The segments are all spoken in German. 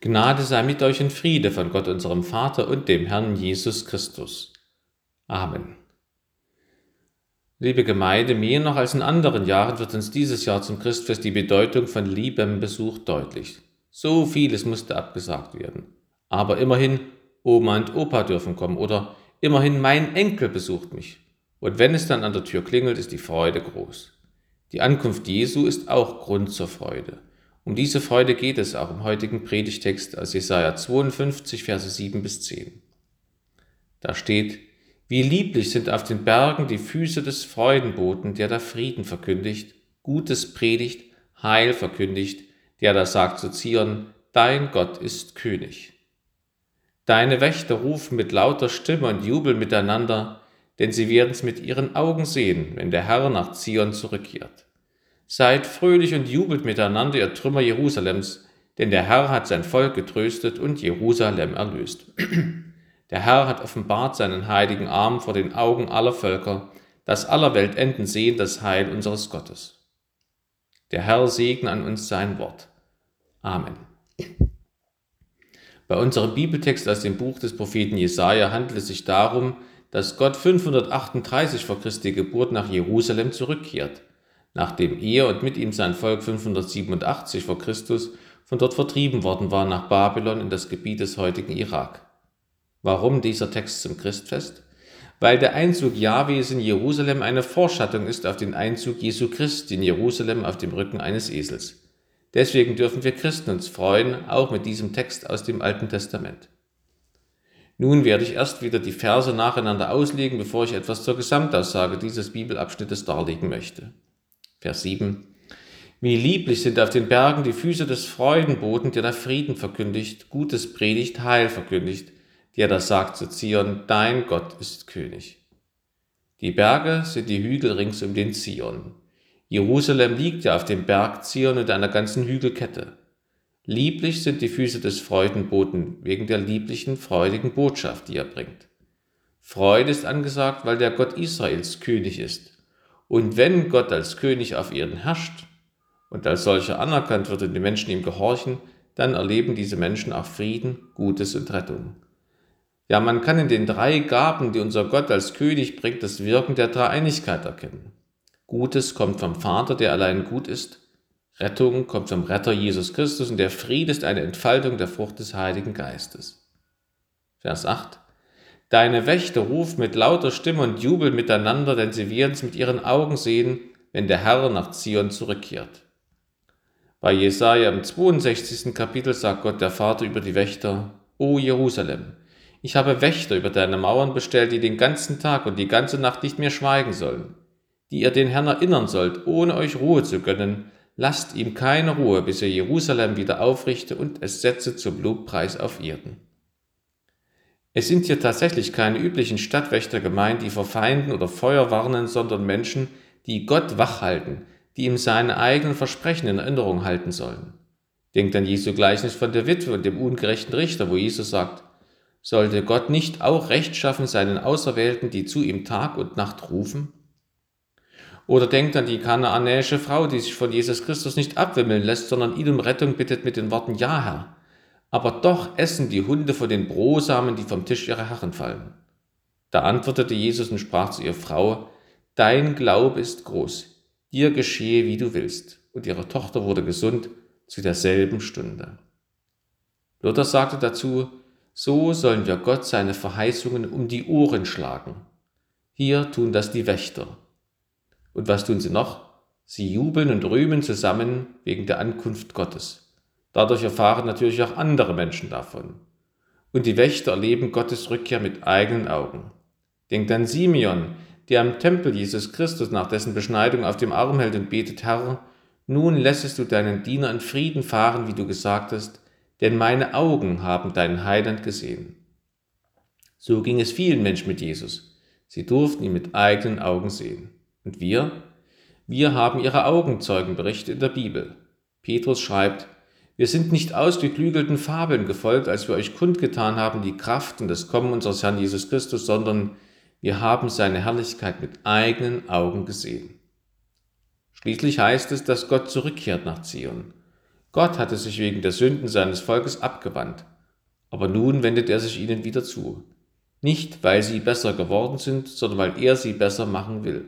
Gnade sei mit euch in Friede von Gott unserem Vater und dem Herrn Jesus Christus. Amen. Liebe Gemeinde, mehr noch als in anderen Jahren wird uns dieses Jahr zum Christfest die Bedeutung von liebem Besuch deutlich. So vieles musste abgesagt werden. Aber immerhin, Oma und Opa dürfen kommen oder immerhin mein Enkel besucht mich. Und wenn es dann an der Tür klingelt, ist die Freude groß. Die Ankunft Jesu ist auch Grund zur Freude. Um diese Freude geht es auch im heutigen Predigtext aus Jesaja 52, Verse 7 bis 10. Da steht, wie lieblich sind auf den Bergen die Füße des Freudenboten, der da Frieden verkündigt, Gutes predigt, Heil verkündigt, der da sagt zu Zion, dein Gott ist König. Deine Wächter rufen mit lauter Stimme und jubeln miteinander, denn sie werden's mit ihren Augen sehen, wenn der Herr nach Zion zurückkehrt. Seid fröhlich und jubelt miteinander, ihr Trümmer Jerusalems, denn der Herr hat sein Volk getröstet und Jerusalem erlöst. Der Herr hat offenbart seinen heiligen Arm vor den Augen aller Völker, dass aller Weltenden sehen das Heil unseres Gottes. Der Herr segne an uns sein Wort. Amen. Bei unserem Bibeltext aus dem Buch des Propheten Jesaja handelt es sich darum, dass Gott 538 vor Christi Geburt nach Jerusalem zurückkehrt nachdem er und mit ihm sein Volk 587 vor Christus von dort vertrieben worden war nach Babylon in das Gebiet des heutigen Irak. Warum dieser Text zum Christfest? Weil der Einzug Jahwes in Jerusalem eine Vorschattung ist auf den Einzug Jesu Christi in Jerusalem auf dem Rücken eines Esels. Deswegen dürfen wir Christen uns freuen, auch mit diesem Text aus dem Alten Testament. Nun werde ich erst wieder die Verse nacheinander auslegen, bevor ich etwas zur Gesamtaussage dieses Bibelabschnittes darlegen möchte. Vers 7. Wie lieblich sind auf den Bergen die Füße des Freudenboten, der da Frieden verkündigt, Gutes predigt, Heil verkündigt, der da sagt zu Zion, dein Gott ist König. Die Berge sind die Hügel rings um den Zion. Jerusalem liegt ja auf dem Berg Zion und einer ganzen Hügelkette. Lieblich sind die Füße des Freudenboten wegen der lieblichen, freudigen Botschaft, die er bringt. Freude ist angesagt, weil der Gott Israels König ist und wenn Gott als König auf Erden herrscht und als solcher anerkannt wird und die Menschen ihm gehorchen, dann erleben diese Menschen auch Frieden, Gutes und Rettung. Ja, man kann in den drei Gaben, die unser Gott als König bringt, das Wirken der Dreieinigkeit erkennen. Gutes kommt vom Vater, der allein gut ist. Rettung kommt vom Retter Jesus Christus und der Friede ist eine Entfaltung der Frucht des Heiligen Geistes. Vers 8. Deine Wächter rufen mit lauter Stimme und jubeln miteinander, denn sie werden's mit ihren Augen sehen, wenn der Herr nach Zion zurückkehrt. Bei Jesaja im 62. Kapitel sagt Gott der Vater über die Wächter: O Jerusalem, ich habe Wächter über deine Mauern bestellt, die den ganzen Tag und die ganze Nacht nicht mehr schweigen sollen, die ihr den Herrn erinnern sollt, ohne euch Ruhe zu gönnen. Lasst ihm keine Ruhe, bis er Jerusalem wieder aufrichte und es setze zum Lobpreis auf Erden. Es sind hier tatsächlich keine üblichen Stadtwächter gemeint, die vor Feinden oder Feuer warnen, sondern Menschen, die Gott wachhalten, die ihm seine eigenen Versprechen in Erinnerung halten sollen. Denkt an Jesu Gleichnis von der Witwe und dem ungerechten Richter, wo Jesus sagt, sollte Gott nicht auch Recht schaffen seinen Auserwählten, die zu ihm Tag und Nacht rufen? Oder denkt an die kanaanäische Frau, die sich von Jesus Christus nicht abwimmeln lässt, sondern ihn um Rettung bittet mit den Worten Ja, Herr aber doch essen die Hunde von den Brosamen, die vom Tisch ihrer Herren fallen. Da antwortete Jesus und sprach zu ihr Frau, Dein Glaube ist groß, dir geschehe, wie du willst. Und ihre Tochter wurde gesund zu derselben Stunde. Luther sagte dazu, so sollen wir Gott seine Verheißungen um die Ohren schlagen. Hier tun das die Wächter. Und was tun sie noch? Sie jubeln und rühmen zusammen wegen der Ankunft Gottes. Dadurch erfahren natürlich auch andere Menschen davon. Und die Wächter erleben Gottes Rückkehr mit eigenen Augen. Denkt an Simeon, der am Tempel Jesus Christus nach dessen Beschneidung auf dem Arm hält und betet, Herr, nun lässest du deinen Diener in Frieden fahren, wie du gesagt hast, denn meine Augen haben deinen Heiland gesehen. So ging es vielen Menschen mit Jesus. Sie durften ihn mit eigenen Augen sehen. Und wir? Wir haben ihre Augenzeugenberichte in der Bibel. Petrus schreibt, wir sind nicht ausgeklügelten Fabeln gefolgt, als wir euch kundgetan haben die Kraft und das Kommen unseres Herrn Jesus Christus, sondern wir haben seine Herrlichkeit mit eigenen Augen gesehen. Schließlich heißt es, dass Gott zurückkehrt nach Zion. Gott hatte sich wegen der Sünden seines Volkes abgewandt, aber nun wendet er sich ihnen wieder zu. Nicht, weil sie besser geworden sind, sondern weil er sie besser machen will.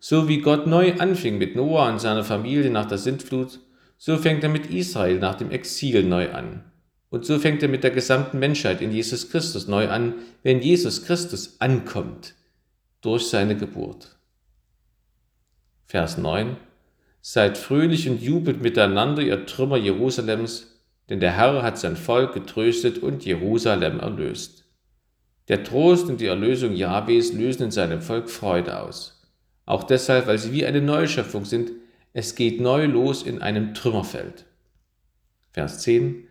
So wie Gott neu anfing mit Noah und seiner Familie nach der Sintflut, so fängt er mit Israel nach dem Exil neu an. Und so fängt er mit der gesamten Menschheit in Jesus Christus neu an, wenn Jesus Christus ankommt durch seine Geburt. Vers 9 Seid fröhlich und jubelt miteinander, ihr Trümmer Jerusalems, denn der Herr hat sein Volk getröstet und Jerusalem erlöst. Der Trost und die Erlösung Jahwes lösen in seinem Volk Freude aus. Auch deshalb, weil sie wie eine Neuschöpfung sind, es geht neu los in einem Trümmerfeld. Vers 10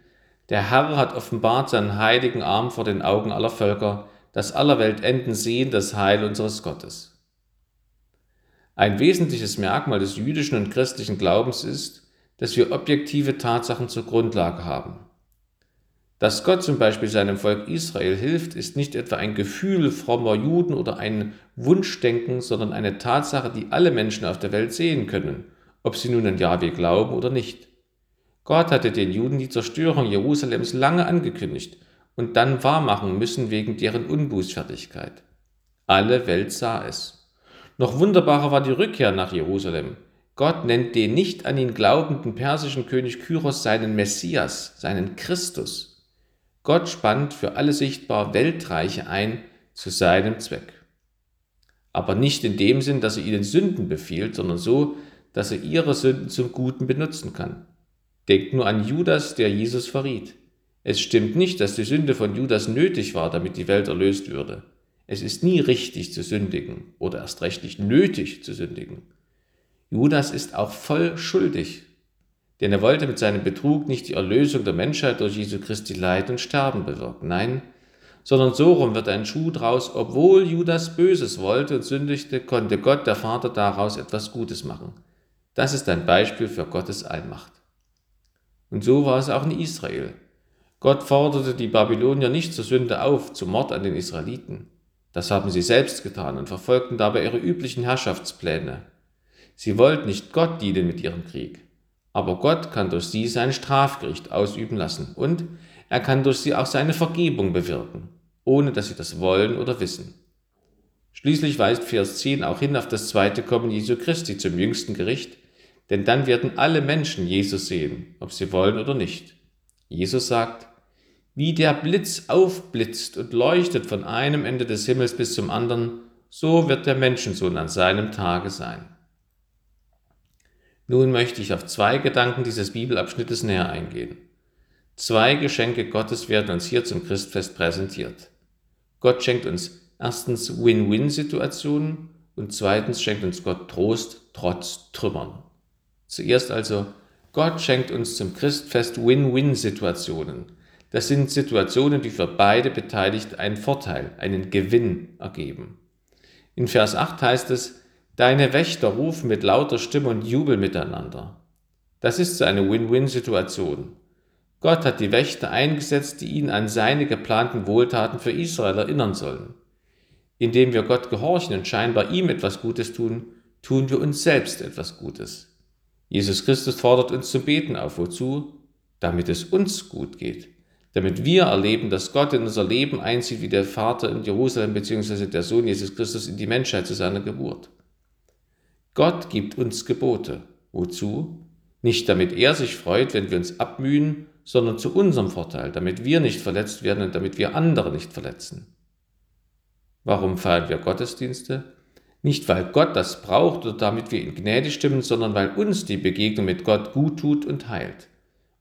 Der Herr hat offenbart seinen heiligen Arm vor den Augen aller Völker, dass aller Welt Enden sehen das Heil unseres Gottes. Ein wesentliches Merkmal des jüdischen und christlichen Glaubens ist, dass wir objektive Tatsachen zur Grundlage haben. Dass Gott zum Beispiel seinem Volk Israel hilft, ist nicht etwa ein Gefühl frommer Juden oder ein Wunschdenken, sondern eine Tatsache, die alle Menschen auf der Welt sehen können, ob sie nun an Jahwe glauben oder nicht. Gott hatte den Juden die Zerstörung Jerusalems lange angekündigt und dann wahrmachen müssen wegen deren Unbußfertigkeit. Alle Welt sah es. Noch wunderbarer war die Rückkehr nach Jerusalem. Gott nennt den nicht an ihn glaubenden persischen König Kyros seinen Messias, seinen Christus. Gott spannt für alle sichtbar Weltreiche ein zu seinem Zweck. Aber nicht in dem Sinn, dass er ihnen Sünden befiehlt, sondern so, dass er ihre Sünden zum Guten benutzen kann. Denkt nur an Judas, der Jesus verriet. Es stimmt nicht, dass die Sünde von Judas nötig war, damit die Welt erlöst würde. Es ist nie richtig zu sündigen oder erst recht nicht nötig zu sündigen. Judas ist auch voll schuldig, denn er wollte mit seinem Betrug nicht die Erlösung der Menschheit durch Jesu Christi Leid und Sterben bewirken. Nein, sondern so rum wird ein Schuh draus, obwohl Judas Böses wollte und sündigte, konnte Gott, der Vater, daraus etwas Gutes machen. Das ist ein Beispiel für Gottes Allmacht. Und so war es auch in Israel. Gott forderte die Babylonier nicht zur Sünde auf, zum Mord an den Israeliten. Das haben sie selbst getan und verfolgten dabei ihre üblichen Herrschaftspläne. Sie wollten nicht Gott dienen mit ihrem Krieg, aber Gott kann durch sie sein Strafgericht ausüben lassen und er kann durch sie auch seine Vergebung bewirken, ohne dass sie das wollen oder wissen. Schließlich weist Vers 10 auch hin auf das zweite Kommen Jesu Christi zum jüngsten Gericht, denn dann werden alle Menschen Jesus sehen, ob sie wollen oder nicht. Jesus sagt, wie der Blitz aufblitzt und leuchtet von einem Ende des Himmels bis zum anderen, so wird der Menschensohn an seinem Tage sein. Nun möchte ich auf zwei Gedanken dieses Bibelabschnittes näher eingehen. Zwei Geschenke Gottes werden uns hier zum Christfest präsentiert. Gott schenkt uns erstens Win-Win-Situationen und zweitens schenkt uns Gott Trost trotz Trümmern. Zuerst also, Gott schenkt uns zum Christfest Win-Win-Situationen. Das sind Situationen, die für beide Beteiligten einen Vorteil, einen Gewinn ergeben. In Vers 8 heißt es, Deine Wächter rufen mit lauter Stimme und jubeln miteinander. Das ist so eine Win-Win-Situation. Gott hat die Wächter eingesetzt, die ihn an seine geplanten Wohltaten für Israel erinnern sollen. Indem wir Gott gehorchen und scheinbar ihm etwas Gutes tun, tun wir uns selbst etwas Gutes. Jesus Christus fordert uns zum Beten auf. Wozu? Damit es uns gut geht damit wir erleben, dass Gott in unser Leben einzieht wie der Vater in Jerusalem bzw. der Sohn Jesus Christus in die Menschheit zu seiner Geburt. Gott gibt uns Gebote. Wozu? Nicht damit er sich freut, wenn wir uns abmühen, sondern zu unserem Vorteil, damit wir nicht verletzt werden und damit wir andere nicht verletzen. Warum feiern wir Gottesdienste? Nicht, weil Gott das braucht oder damit wir ihn gnädig stimmen, sondern weil uns die Begegnung mit Gott gut tut und heilt.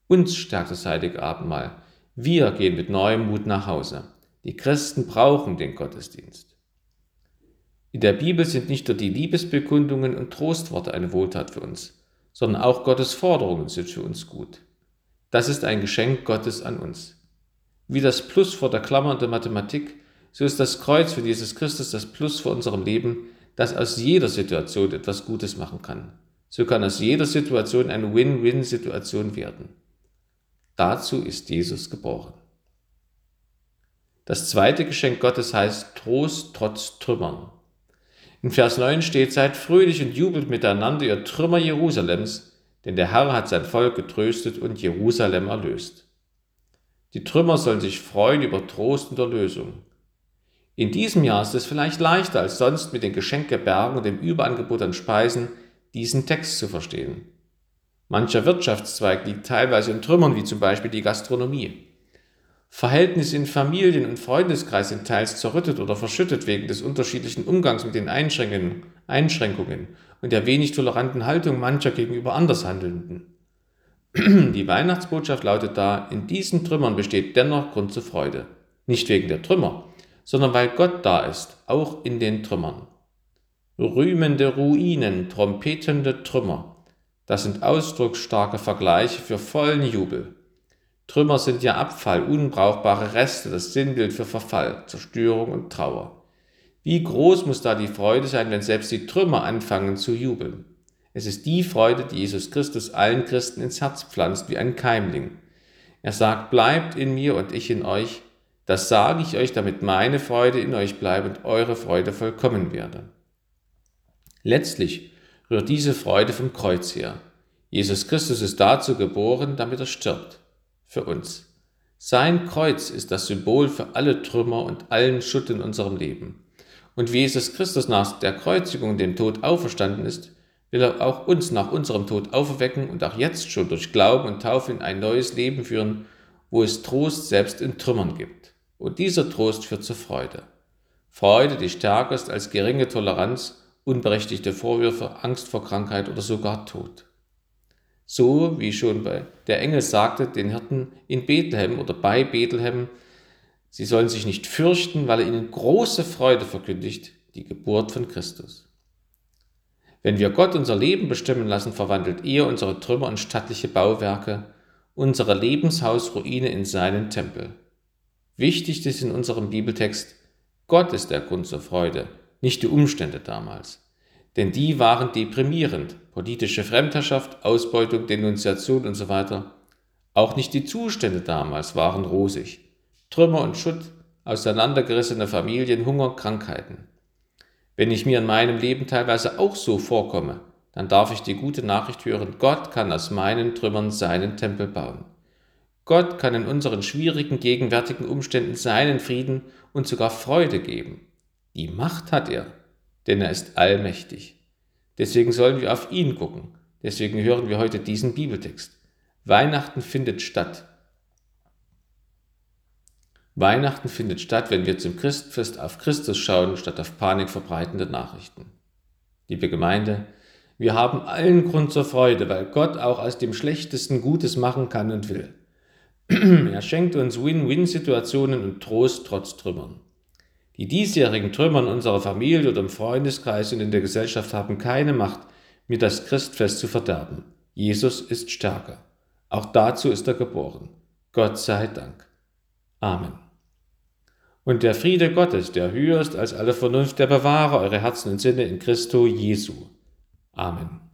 Uns stärkt das heilige Abendmahl wir gehen mit neuem Mut nach Hause. Die Christen brauchen den Gottesdienst. In der Bibel sind nicht nur die Liebesbekundungen und Trostworte eine Wohltat für uns, sondern auch Gottes Forderungen sind für uns gut. Das ist ein Geschenk Gottes an uns. Wie das Plus vor der Klammer in der Mathematik, so ist das Kreuz für Jesus Christus das Plus vor unserem Leben, das aus jeder Situation etwas Gutes machen kann. So kann aus jeder Situation eine Win-Win-Situation werden. Dazu ist Jesus geboren. Das zweite Geschenk Gottes heißt Trost trotz Trümmern. In Vers 9 steht, seid fröhlich und jubelt miteinander, ihr Trümmer Jerusalems, denn der Herr hat sein Volk getröstet und Jerusalem erlöst. Die Trümmer sollen sich freuen über Trost und Erlösung. In diesem Jahr ist es vielleicht leichter als sonst mit den Geschenkebergen und dem Überangebot an Speisen diesen Text zu verstehen. Mancher Wirtschaftszweig liegt teilweise in Trümmern, wie zum Beispiel die Gastronomie. Verhältnisse in Familien und Freundeskreis sind teils zerrüttet oder verschüttet wegen des unterschiedlichen Umgangs mit den Einschränkungen und der wenig toleranten Haltung mancher gegenüber Andershandelnden. Die Weihnachtsbotschaft lautet da, in diesen Trümmern besteht dennoch Grund zur Freude. Nicht wegen der Trümmer, sondern weil Gott da ist, auch in den Trümmern. Rühmende Ruinen, trompetende Trümmer, das sind ausdrucksstarke Vergleiche für vollen Jubel. Trümmer sind ja Abfall, unbrauchbare Reste, das Sinnbild für Verfall, Zerstörung und Trauer. Wie groß muss da die Freude sein, wenn selbst die Trümmer anfangen zu jubeln? Es ist die Freude, die Jesus Christus allen Christen ins Herz pflanzt wie ein Keimling. Er sagt, bleibt in mir und ich in euch. Das sage ich euch, damit meine Freude in euch bleibe und eure Freude vollkommen werde. Letztlich rührt diese Freude vom Kreuz her. Jesus Christus ist dazu geboren, damit er stirbt für uns. Sein Kreuz ist das Symbol für alle Trümmer und allen Schutt in unserem Leben. Und wie Jesus Christus nach der Kreuzigung dem Tod auferstanden ist, will er auch uns nach unserem Tod auferwecken und auch jetzt schon durch Glauben und Taufe in ein neues Leben führen, wo es Trost selbst in Trümmern gibt. Und dieser Trost führt zur Freude. Freude, die stärker ist als geringe Toleranz, unberechtigte Vorwürfe, Angst vor Krankheit oder sogar Tod. So wie schon der Engel sagte den Hirten in Bethlehem oder bei Bethlehem, sie sollen sich nicht fürchten, weil er ihnen große Freude verkündigt, die Geburt von Christus. Wenn wir Gott unser Leben bestimmen lassen, verwandelt er unsere Trümmer in stattliche Bauwerke, unsere Lebenshausruine in seinen Tempel. Wichtig ist in unserem Bibeltext, Gott ist der Grund zur Freude, nicht die Umstände damals denn die waren deprimierend. Politische Fremdherrschaft, Ausbeutung, Denunziation und so weiter. Auch nicht die Zustände damals waren rosig. Trümmer und Schutt, auseinandergerissene Familien, Hunger, Krankheiten. Wenn ich mir in meinem Leben teilweise auch so vorkomme, dann darf ich die gute Nachricht hören, Gott kann aus meinen Trümmern seinen Tempel bauen. Gott kann in unseren schwierigen gegenwärtigen Umständen seinen Frieden und sogar Freude geben. Die Macht hat er denn er ist allmächtig. Deswegen sollen wir auf ihn gucken. Deswegen hören wir heute diesen Bibeltext. Weihnachten findet statt. Weihnachten findet statt, wenn wir zum Christfest auf Christus schauen, statt auf panikverbreitende Nachrichten. Liebe Gemeinde, wir haben allen Grund zur Freude, weil Gott auch aus dem Schlechtesten Gutes machen kann und will. er schenkt uns Win-Win-Situationen und Trost trotz Trümmern. Die diesjährigen Trümmer in unserer Familie oder im Freundeskreis und in der Gesellschaft haben keine Macht, mir das Christfest zu verderben. Jesus ist stärker. Auch dazu ist er geboren. Gott sei Dank. Amen. Und der Friede Gottes, der höher ist als alle Vernunft, der bewahre eure Herzen und Sinne in Christo Jesu. Amen.